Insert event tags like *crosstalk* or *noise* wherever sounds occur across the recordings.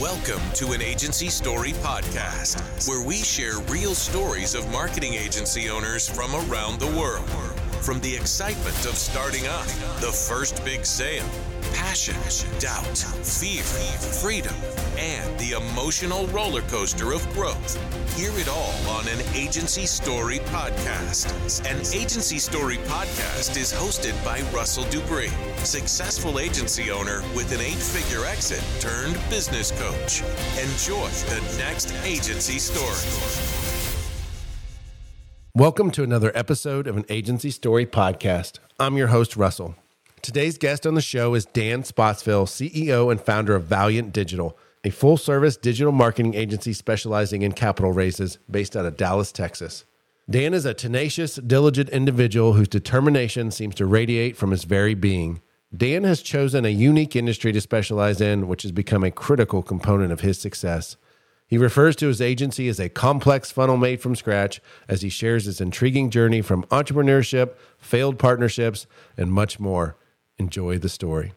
Welcome to an Agency Story podcast, where we share real stories of marketing agency owners from around the world. From the excitement of starting up, the first big sale, passion, doubt, fear, freedom, and the emotional roller coaster of growth. Hear it all on an Agency Story podcast. An Agency Story podcast is hosted by Russell Dupree, successful agency owner with an eight figure exit turned business coach. Enjoy the next Agency Story. Welcome to another episode of an Agency Story podcast. I'm your host, Russell. Today's guest on the show is Dan Spotsville, CEO and founder of Valynt Digital, a full service digital marketing agency specializing in capital raises based out of Dallas, Texas. Dan is a tenacious, diligent individual whose determination seems to radiate from his very being. Dan has chosen a unique industry to specialize in, which has become a critical component of his success. He refers to his agency as a complex funnel made from scratch as he shares his intriguing journey from entrepreneurship, failed partnerships, and much more. Enjoy the story.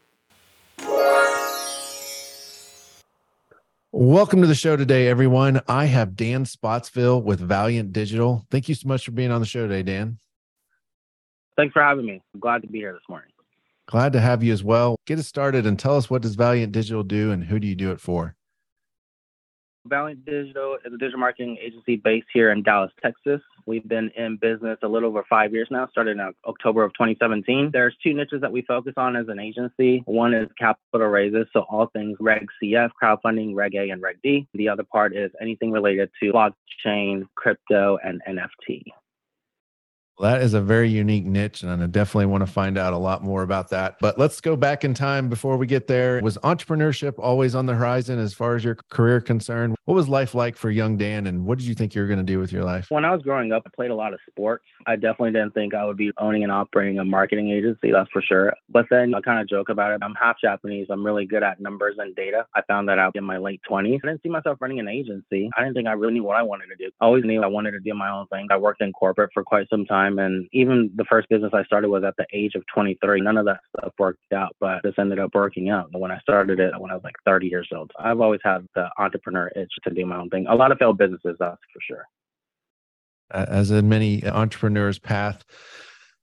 Welcome to the show today, everyone. I have Dan Spotsville with Valynt Digital. Thank you so much for being on the show today, Dan. Thanks for having me. I'm glad to be here this morning. Glad to have you as well. Get us started and tell us what does Valynt Digital do and who do you do it for? Valynt Digital is a digital marketing agency based here in Dallas, Texas. We've been in business a little over five years now, started in October of 2017. There's two niches that we focus on as an agency. One is capital raises, so all things Reg CF, crowdfunding, Reg A, and Reg D. The other part is anything related to blockchain, crypto, and NFT. That is a very unique niche, and I definitely want to find out a lot more about that. But let's go back in time before we get there. Was entrepreneurship always on the horizon as far as your career concerned? What was life like for young Dan, and what did you think you were going to do with your life? When I was growing up, I played a lot of sports. I definitely didn't think I would be owning and operating a marketing agency, that's for sure. But then I kind of joke about it. I'm half Japanese. I'm really good at numbers and data. I found that out in my late 20s. I didn't see myself running an agency. I didn't think I really knew what I wanted to do. I always knew I wanted to do my own thing. I worked in corporate for quite some time and even the first business I started was at the age of 23. None of that stuff worked out, but this ended up working out when I started it when I was like 30 years old. I've always had the entrepreneur itch to do my own thing. A lot of failed businesses, that's for sure. As in many entrepreneurs' path,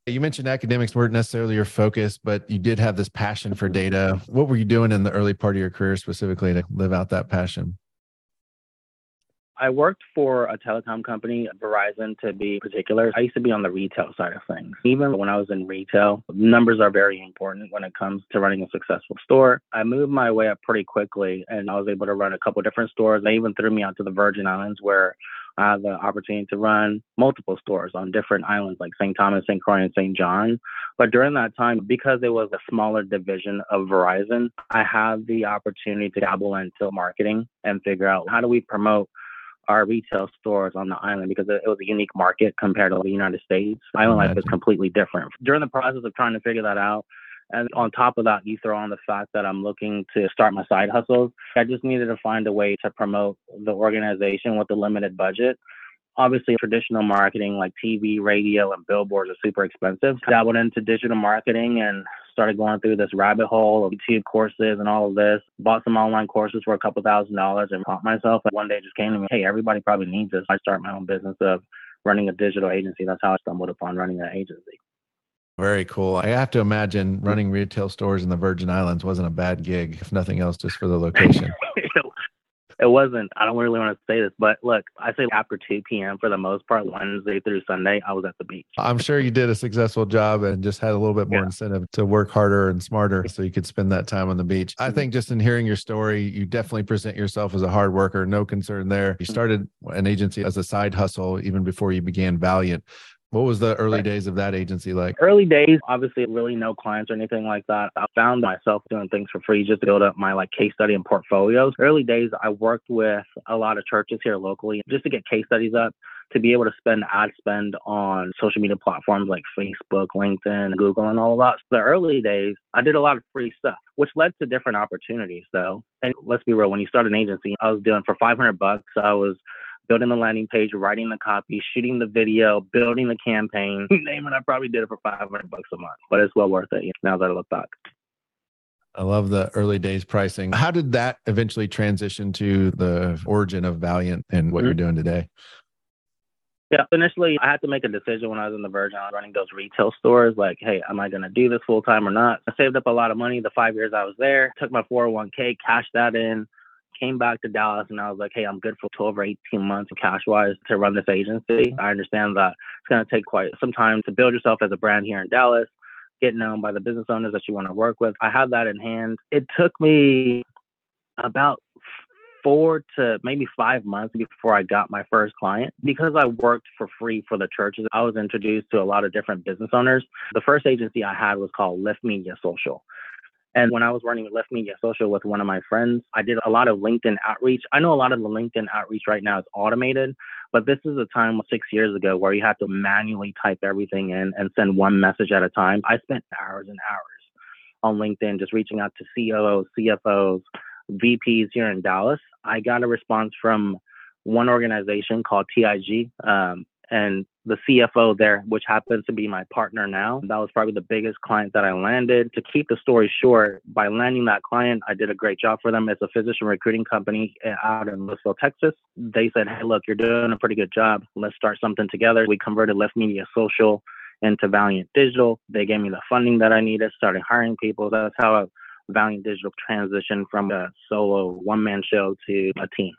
you mentioned academics weren't necessarily your focus, but you did have this passion for data. What were you doing in the early part of your career specifically to live out that passion? I worked for a telecom company, Verizon to be particular. I used to be on the retail side of things. Even when I was in retail, numbers are very important when it comes to running a successful store. I moved my way up pretty quickly and I was able to run a couple different stores. They even threw me out to the Virgin Islands where I had the opportunity to run multiple stores on different islands like St. Thomas, St. Croix, and St. John. But during that time, because it was a smaller division of Verizon, I had the opportunity to dabble into marketing and figure out how do we promote our retail stores on the island because it was a unique market compared to the United States. Island life is completely different. During the process of trying to figure that out, and on top of that, you throw on the fact that I'm looking to start my side hustles. I just needed to find a way to promote the organization with a limited budget. Obviously, traditional marketing like TV, radio, and billboards are super expensive. Dabbled into digital marketing and started going through this rabbit hole of YouTube courses and all of this. Bought some online courses for a couple thousand dollars and taught myself. And one day just came to me, hey, everybody probably needs this. I start my own business of running a digital agency. That's how I stumbled upon running an agency. Very cool. I have to imagine running retail stores in the Virgin Islands wasn't a bad gig, if nothing else, just for the location. *laughs* it wasn't i don't really want to say this but look i say after 2 p.m for the most part wednesday through sunday i was at the beach. I'm sure you did a successful job and just had a little bit more yeah. incentive to work harder and smarter so you could spend that time on the beach. I mm-hmm. think just in hearing your story you definitely present yourself as a hard worker no concern there. You mm-hmm. started an agency as a side hustle even before you began Valynt what was the early days of that agency like? Early days, obviously, really no clients or anything like that. I found myself doing things for free just to build up my like case study and portfolios. Early days, I worked with a lot of churches here locally just to get case studies up to be able to spend ad spend on social media platforms like Facebook, LinkedIn, Google, and all of that. So the early days, I did a lot of free stuff, which led to different opportunities though. And let's be real, when you start an agency, I was doing for 500 bucks, I was building the landing page, writing the copy, shooting the video, building the campaign, *laughs* name it. I probably did it for 500 bucks a month, but it's well worth it now that I look back. I love the early days pricing. How did that eventually transition to the origin of Valynt and what mm-hmm. you're doing today? Yeah, initially I had to make a decision when I was in the Virgin running those retail stores. Like, hey, am I going to do this full time or not? I saved up a lot of money the five years I was there, took my 401k, cashed that in, came back to Dallas, and I was like, hey, I'm good for 12 or 18 months cash wise to run this agency. Mm-hmm. I understand that it's going to take quite some time to build yourself as a brand here in Dallas, get known by the business owners that you want to work with. I had that in hand. It took me about four to maybe five months before I got my first client. Because I worked for free for the churches, I was introduced to a lot of different business owners. The first agency I had was called Lift Media Social. And when I was running Lift Media Social with one of my friends, I did a lot of LinkedIn outreach. I know a lot of the LinkedIn outreach right now is automated, but this is a time six years ago where you had to manually type everything in and send one message at a time. I spent hours and hours on LinkedIn just reaching out to COOs, CFOs, VPs here in Dallas. I got a response from one organization called TIG, um, and the CFO there, which happens to be my partner now. That was probably the biggest client that I landed. To keep the story short, by landing that client, I did a great job for them. It's a physician recruiting company out in Lewisville, Texas. They said, Hey, look, you're doing a pretty good job. Let's start something together. We converted Lift Media Social into Valynt Digital. They gave me the funding that I needed, started hiring people. That's how Valynt Digital transitioned from a solo one man show to a team.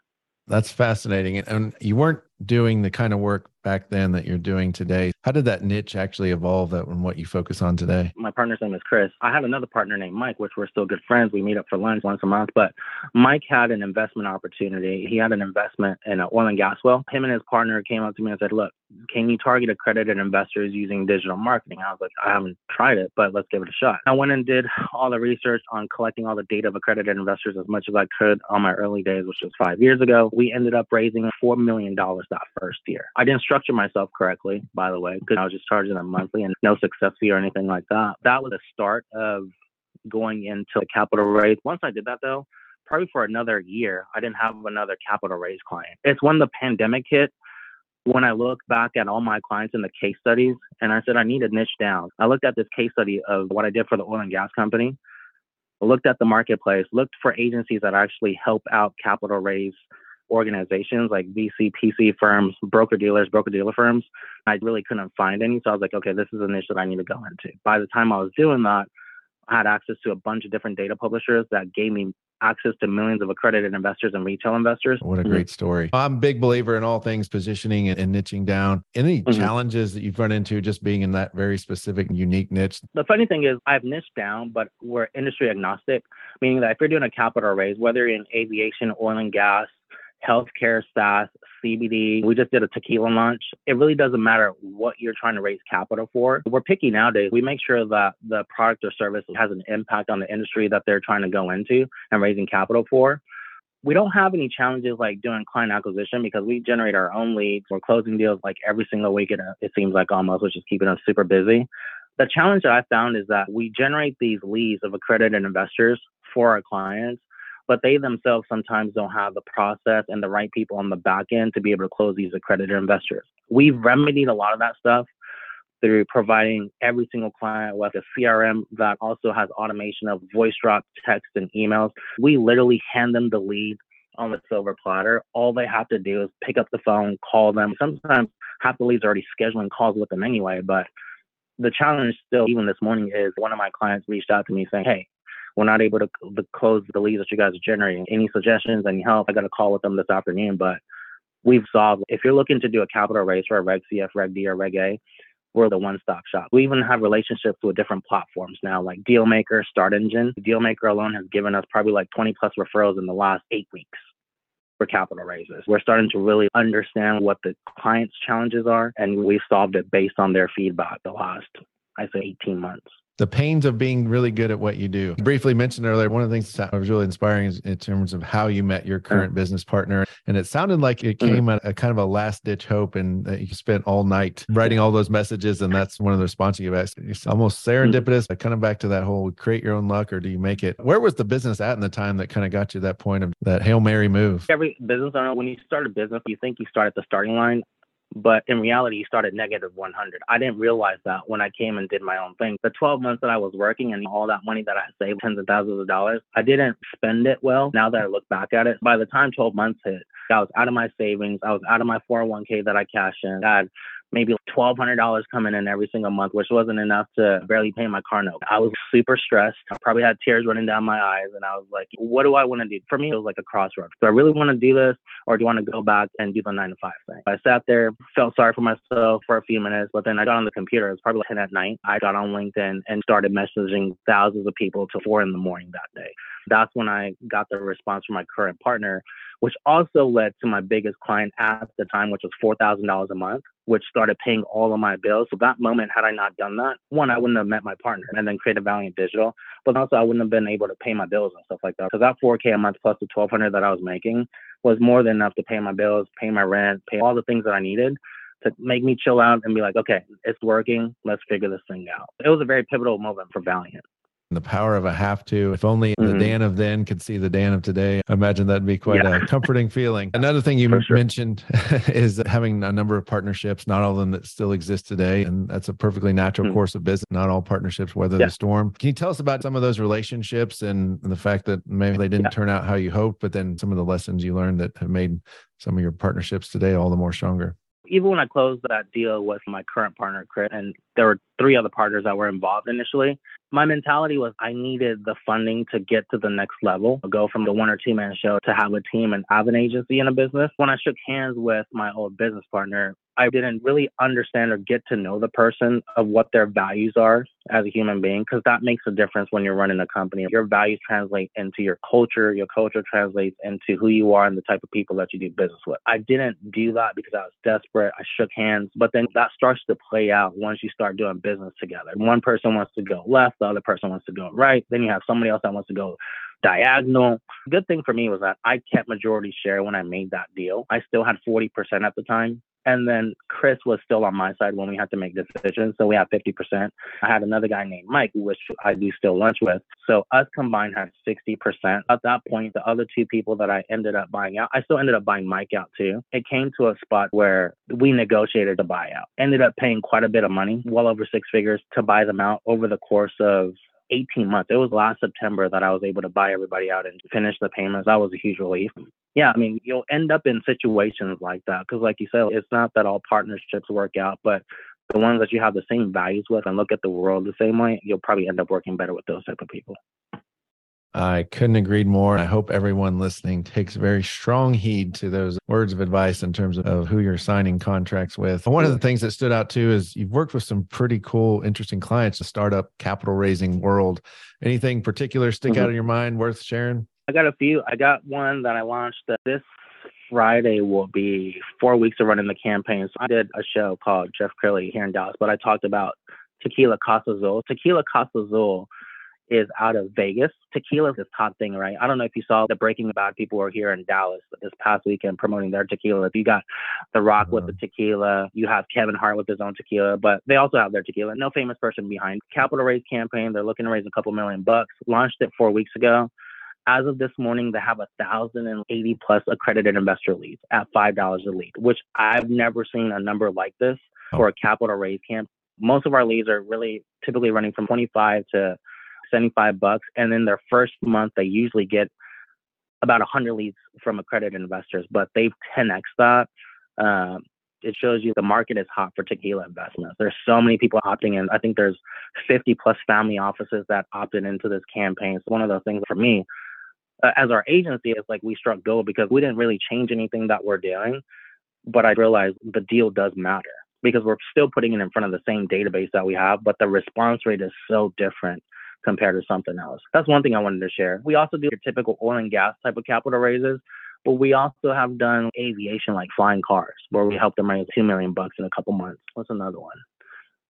That's fascinating. And you weren't doing the kind of work back then that you're doing today. How did that niche actually evolve that and what you focus on today? My partner's name is Chris. I have another partner named Mike, which we're still good friends. We meet up for lunch once a month. But Mike had an investment opportunity. He had an investment in an oil and gas well. Him and his partner came up to me and said, Look, can you target accredited investors using digital marketing? I was like, I haven't tried it, but let's give it a shot. I went and did all the research on collecting all the data of accredited investors as much as I could on my early days, which was five years ago. We ended up raising $4 million that first year. I didn't structure myself correctly, by the way, because I was just charging them monthly and no success fee or anything like that. That was the start of going into the capital raise. Once I did that, though, probably for another year, I didn't have another capital raise client. It's when the pandemic hit when I look back at all my clients in the case studies and I said, I need to niche down. I looked at this case study of what I did for the oil and gas company, I looked at the marketplace, looked for agencies that actually help out capital raise organizations like VC, PC firms, broker dealers, broker dealer firms. I really couldn't find any. So I was like, okay, this is a niche that I need to go into. By the time I was doing that, I had access to a bunch of different data publishers that gave me access to millions of accredited investors and retail investors. What a mm-hmm. great story. I'm a big believer in all things positioning and, and niching down. Any mm-hmm. challenges that you've run into just being in that very specific, unique niche? The funny thing is, I've niched down, but we're industry agnostic, meaning that if you're doing a capital raise, whether you're in aviation, oil and gas, healthcare, SaaS, CBD. We just did a tequila launch. It really doesn't matter what you're trying to raise capital for. We're picky nowadays. We make sure that the product or service has an impact on the industry that they're trying to go into and raising capital for. We don't have any challenges like doing client acquisition because we generate our own leads. We're closing deals like every single week. It, uh, it seems like almost, which is keeping us super busy. The challenge that I found is that we generate these leads of accredited investors for our clients but they themselves sometimes don't have the process and the right people on the back end to be able to close these accredited investors. We've remedied a lot of that stuff through providing every single client with a CRM that also has automation of voice drop, text, and emails. We literally hand them the lead on the silver platter. All they have to do is pick up the phone, call them. Sometimes half the leads are already scheduling calls with them anyway, but the challenge still, even this morning, is one of my clients reached out to me saying, Hey, we're not able to, close the leads that you guys are generating. Any suggestions, any help? I got a call with them this afternoon, but we've solved. If you're looking to do a capital raise for a Reg CF, Reg D, or Reg A, we're the one-stop shop. We even have relationships with different platforms now, like Dealmaker, Start Engine. Dealmaker alone has given us probably like 20 plus referrals in the last eight weeks for capital raises. We're starting to really understand what the client's challenges are, and we've solved it based on their feedback the last, I say, 18 months the pains of being really good at what you do. You briefly mentioned earlier, one of the things that was really inspiring is in terms of how you met your current business partner. And it sounded like it mm-hmm. came at a kind of a last ditch hope and that you spent all night writing all those messages. And that's one of the responses you've asked. It's almost mm-hmm. serendipitous, kind of back to that whole create your own luck or do you make it? Where was the business at in the time that kind of got you to that point of that Hail Mary move? Every business owner, when you start a business, you think you start at the starting line But in reality, he started negative 100. I didn't realize that when I came and did my own thing. The 12 months that I was working and all that money that I saved, tens of thousands of dollars, I didn't spend it well. Now that I look back at it, by the time 12 months hit, I was out of my savings. I was out of my 401k that I cashed in. I had maybe $1,200 coming in every single month, which wasn't enough to barely pay my car note. I was super stressed. I probably had tears running down my eyes. And I was like, what do I want to do? For me, it was like a crossroads. Do I really want to do this or do I want to go back and do the nine to five thing? I sat there, felt sorry for myself for a few minutes, but then I got on the computer. It was probably 10 at night. I got on LinkedIn and started messaging thousands of people till four in the morning that day. That's when I got the response from my current partner, which also led to my biggest client at the time, which was $4,000 a month which started paying all of my bills. So that moment, had I not done that, one, I wouldn't have met my partner and then created Valynt Digital, but also I wouldn't have been able to pay my bills and stuff like that. Because that 4K a month plus the 1200 that I was making was more than enough to pay my bills, pay my rent, pay all the things that I needed to make me chill out and be like, okay, it's working. Let's figure this thing out. It was a very pivotal moment for Valynt the power of a have to. If only mm-hmm. the Dan of then could see the Dan of today. I imagine that'd be quite yeah. a *laughs* comforting feeling. Another thing you sure. mentioned *laughs* is having a number of partnerships, not all of them that still exist today. And that's a perfectly natural mm-hmm. course of business. Not all partnerships weather yeah. the storm. Can you tell us about some of those relationships and the fact that maybe they didn't yeah. turn out how you hoped, but then some of the lessons you learned that have made some of your partnerships today all the more stronger? even when I closed that deal with my current partner, Chris, and there were three other partners that were involved initially, my mentality was I needed the funding to get to the next level, go from the one or two man show to have a team and have an agency and a business. When I shook hands with my old business partner, I didn't really understand or get to know the person of what their values are as a human being, because that makes a difference when you're running a company. Your values translate into your culture, your culture translates into who you are and the type of people that you do business with. I didn't do that because I was desperate. I shook hands, but then that starts to play out once you start doing business together. One person wants to go left, the other person wants to go right. Then you have somebody else that wants to go diagonal. Good thing for me was that I kept majority share when I made that deal. I still had 40% at the time. And then Chris was still on my side when we had to make decisions. So we had 50%. I had another guy named Mike, which I do still lunch with. So us combined had 60%. At that point, the other two people that I ended up buying out, I still ended up buying Mike out too. It came to a spot where we negotiated the buyout. Ended up paying quite a bit of money, well over six figures to buy them out over the course of 18 months. It was last September that I was able to buy everybody out and finish the payments. That was a huge relief. Yeah, I mean, you'll end up in situations like that because, like you said, it's not that all partnerships work out, but the ones that you have the same values with and look at the world the same way, you'll probably end up working better with those type of people. I couldn't agree more. I hope everyone listening takes very strong heed to those words of advice in terms of who you're signing contracts with. One of the things that stood out too is you've worked with some pretty cool, interesting clients, the startup capital raising world. Anything particular stick mm-hmm. out in your mind worth sharing? I got a few. I got one that I launched this Friday will be four weeks of running the campaign. So I did a show called Jeff Curley here in Dallas, but I talked about Tequila Casa Azul. Tequila Casa Azul is out of Vegas. Tequila is this hot thing, right? I don't know if you saw the Breaking Bad people were here in Dallas this past weekend promoting their tequila. If you got The Rock with the uh-huh. tequila, you have Kevin Hart with his own tequila, but they also have their tequila. No famous person behind. Capital raise campaign. They're looking to raise a couple million bucks. Launched it four weeks ago. As of this morning, they have a thousand and eighty plus accredited investor leads at five dollars a lead, which I've never seen a number like this oh. for a capital raise camp. Most of our leads are really typically running from 25 to 75 bucks. And in their first month, they usually get about 100 leads from accredited investors, but they've 10x that. Um, it shows you the market is hot for tequila investments. There's so many people opting in. I think there's 50 plus family offices that opted into this campaign. It's one of those things for me. Uh, as our agency, it's like we struck gold because we didn't really change anything that we're doing. But I realized the deal does matter because we're still putting it in front of the same database that we have, but the response rate is so different compared to something else. That's one thing I wanted to share. We also do your typical oil and gas type of capital raises, but we also have done aviation like flying cars where we helped them raise 2 million bucks in a couple months. What's another one?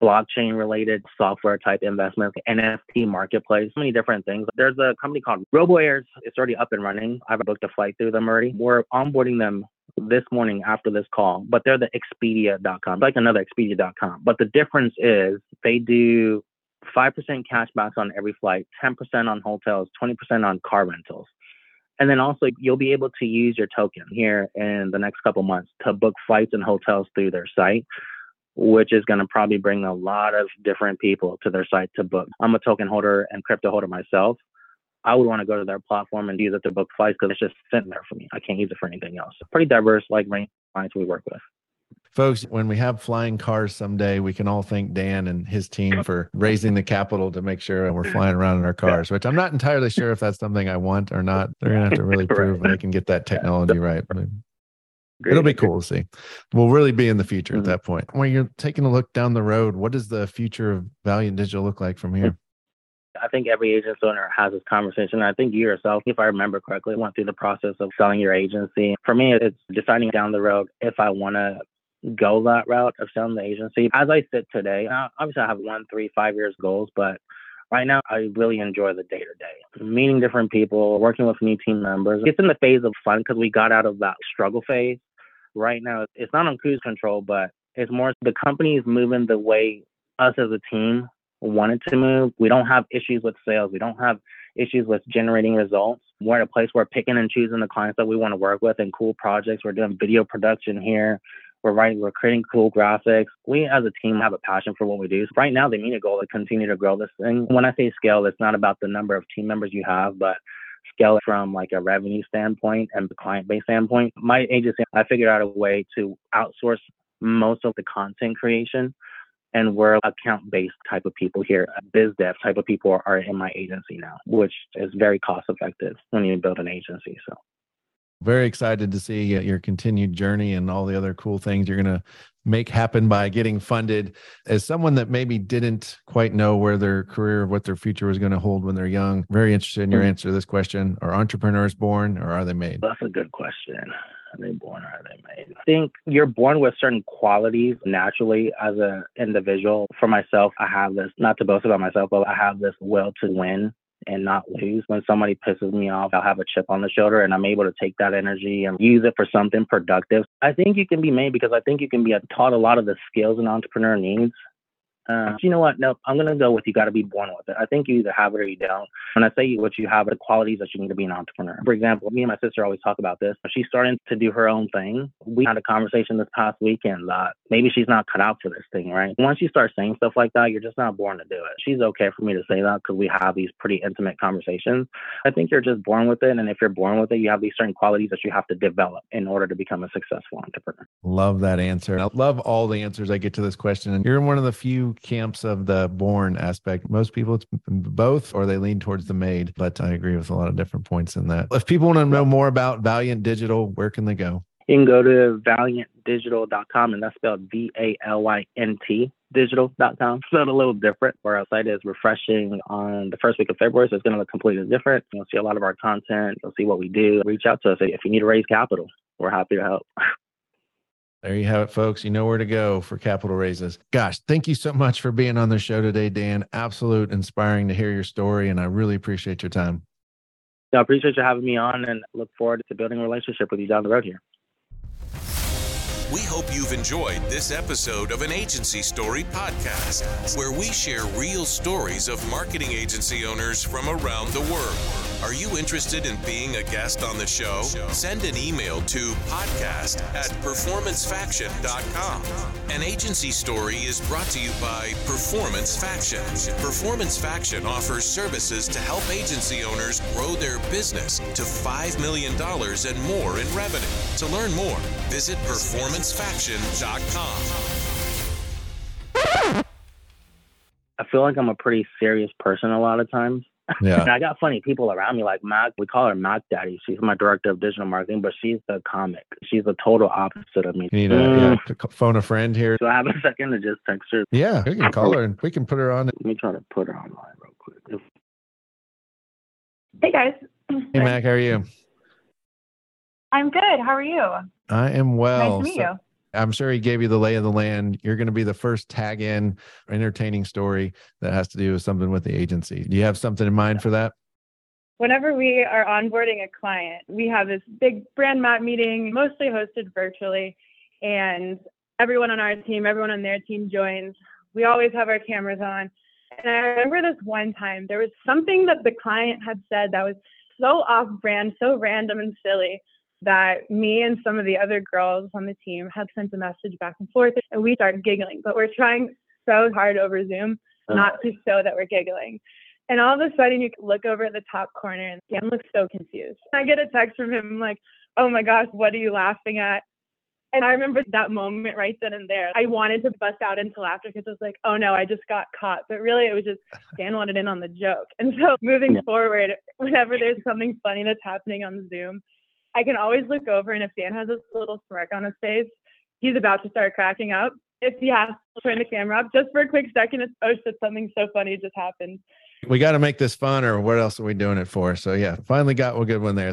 blockchain related software type investments, NFT marketplace, so many different things. There's a company called RoboAirs. It's already up and running. I've booked a flight through them already. We're onboarding them this morning after this call, but they're the Expedia.com, like another Expedia.com. But the difference is they do 5% cash backs on every flight, 10% on hotels, 20% on car rentals. And then also, you'll be able to use your token here in the next couple months to book flights and hotels through their site, which is going to probably bring a lot of different people to their site to book. I'm a token holder and crypto holder myself. I would want to go to their platform and use it to book flights because it's just sitting there for me. I can't use it for anything else. Pretty diverse, like range clients we work with. Folks, when we have flying cars someday, we can all thank Dan and his team for raising the capital to make sure we're flying around in our cars, which I'm not entirely sure if that's something I want or not. They're going to have to really *laughs* prove right. they can get that technology right. It'll be cool to see. We'll really be in the future mm-hmm. at that point. When you're taking a look down the road, what does the future of Valynt Digital look like from here? I think every agent owner has this conversation. I think you yourself, if I remember correctly, went through the process of selling your agency. For me, it's deciding down the road if I want to go that route of selling the agency. As I sit today, obviously I have one, three, five years goals, but right now I really enjoy the day to day, meeting different people, working with new team members. It's in the phase of fun because we got out of that struggle phase. Right now, it's not on cruise control, but it's more the company is moving the way us as a team wanted to move. We don't have issues with sales. We don't have issues with generating results. We're at a place where picking and choosing the clients that we want to work with and cool projects. We're doing video production here. We're writing, we're creating cool graphics. We as a team have a passion for what we do. So right now, the immediate goal is to continue to grow this thing. When I say scale, it's not about the number of team members you have, but scale from like a revenue standpoint and the client base standpoint. My agency, I figured out a way to outsource most of the content creation and we're account based type of people here. Biz dev type of people are in my agency now, which is very cost effective when you build an agency. So very excited to see your continued journey and all the other cool things you're going to make happen by getting funded. As someone that maybe didn't quite know where their career, or what their future was going to hold when they're young, very interested in your mm. answer to this question. Are entrepreneurs born or are they made? That's a good question. Are they born or are they made? I think you're born with certain qualities naturally as an individual. For myself, I have this, not to boast about myself, but I have this will to win and not lose. When somebody pisses me off, I'll have a chip on the shoulder and I'm able to take that energy and use it for something productive. I think you can be made because I think you can be taught a lot of the skills an entrepreneur needs uh, you know what? Nope. I'm gonna go with you. Got to be born with it. I think you either have it or you don't. When I say what you have, the qualities that you need to be an entrepreneur. For example, me and my sister always talk about this. She's starting to do her own thing. We had a conversation this past weekend that maybe she's not cut out for this thing, right? Once you start saying stuff like that, you're just not born to do it. She's okay for me to say that because we have these pretty intimate conversations. I think you're just born with it, and if you're born with it, you have these certain qualities that you have to develop in order to become a successful entrepreneur. Love that answer. I love all the answers I get to this question, and you're one of the few camps of the born aspect. Most people, it's both, or they lean towards the made. But I agree with a lot of different points in that. If people want to know more about Valynt Digital, where can they go? You can go to valyntdigital.com, and that's spelled V A L Y N T digital.com. Spelled a little different. Where our site is refreshing on the first week of February, so it's going to look completely different. You'll see a lot of our content. You'll see what we do. Reach out to us if you need to raise capital. We're happy to help. *laughs* There you have it, folks. You know where to go for capital raises. Gosh, thank you so much for being on the show today, Dan. Absolute inspiring to hear your story, and I really appreciate your time. I appreciate you having me on and look forward to building a relationship with you down the road here. We hope you've enjoyed this episode of an Agency Story podcast, where we share real stories of marketing agency owners from around the world. Are you interested in being a guest on the show? Send an email to podcast at performancefaction.com. An agency story is brought to you by Performance Faction. Performance Faction offers services to help agency owners grow their business to $5 million and more in revenue. To learn more, visit performancefaction.com. I feel like I'm a pretty serious person a lot of times. Yeah. and *laughs* I got funny people around me like Mac. We call her Mac Daddy. She's my director of digital marketing, but she's the comic. She's the total opposite of me. You need to mm. yeah, phone a friend here. So I have a second to just text her. Yeah, we can call her and we can put her on. Let me try to put her online real quick. Hey guys. Hey Mac, how are you? I'm good. How are you? I am well. Nice to meet so, you. I'm sure he gave you the lay of the land. You're going to be the first tag in entertaining story that has to do with something with the agency. Do you have something in mind for that? Whenever we are onboarding a client, we have this big brand map meeting, mostly hosted virtually, and everyone on our team, everyone on their team joins. We always have our cameras on. And I remember this one time, there was something that the client had said that was so off brand, so random and silly that me and some of the other girls on the team had sent a message back and forth and we started giggling. But we're trying so hard over Zoom uh-huh. not to show that we're giggling. And all of a sudden, you look over at the top corner and Dan looks so confused. I get a text from him like, oh my gosh, what are you laughing at? And I remember that moment right then and there. I wanted to bust out into laughter because I was like, oh no, I just got caught. But really, it was just *laughs* Dan wanted in on the joke. And so moving yeah. forward, whenever there's something funny that's happening on Zoom, I can always look over. And if Dan has this little smirk on his face, he's about to start cracking up. If he has to turn the camera up just for a quick second, it's, oh shit, something so funny just happened we got to make this fun or what else are we doing it for so yeah finally got a good one there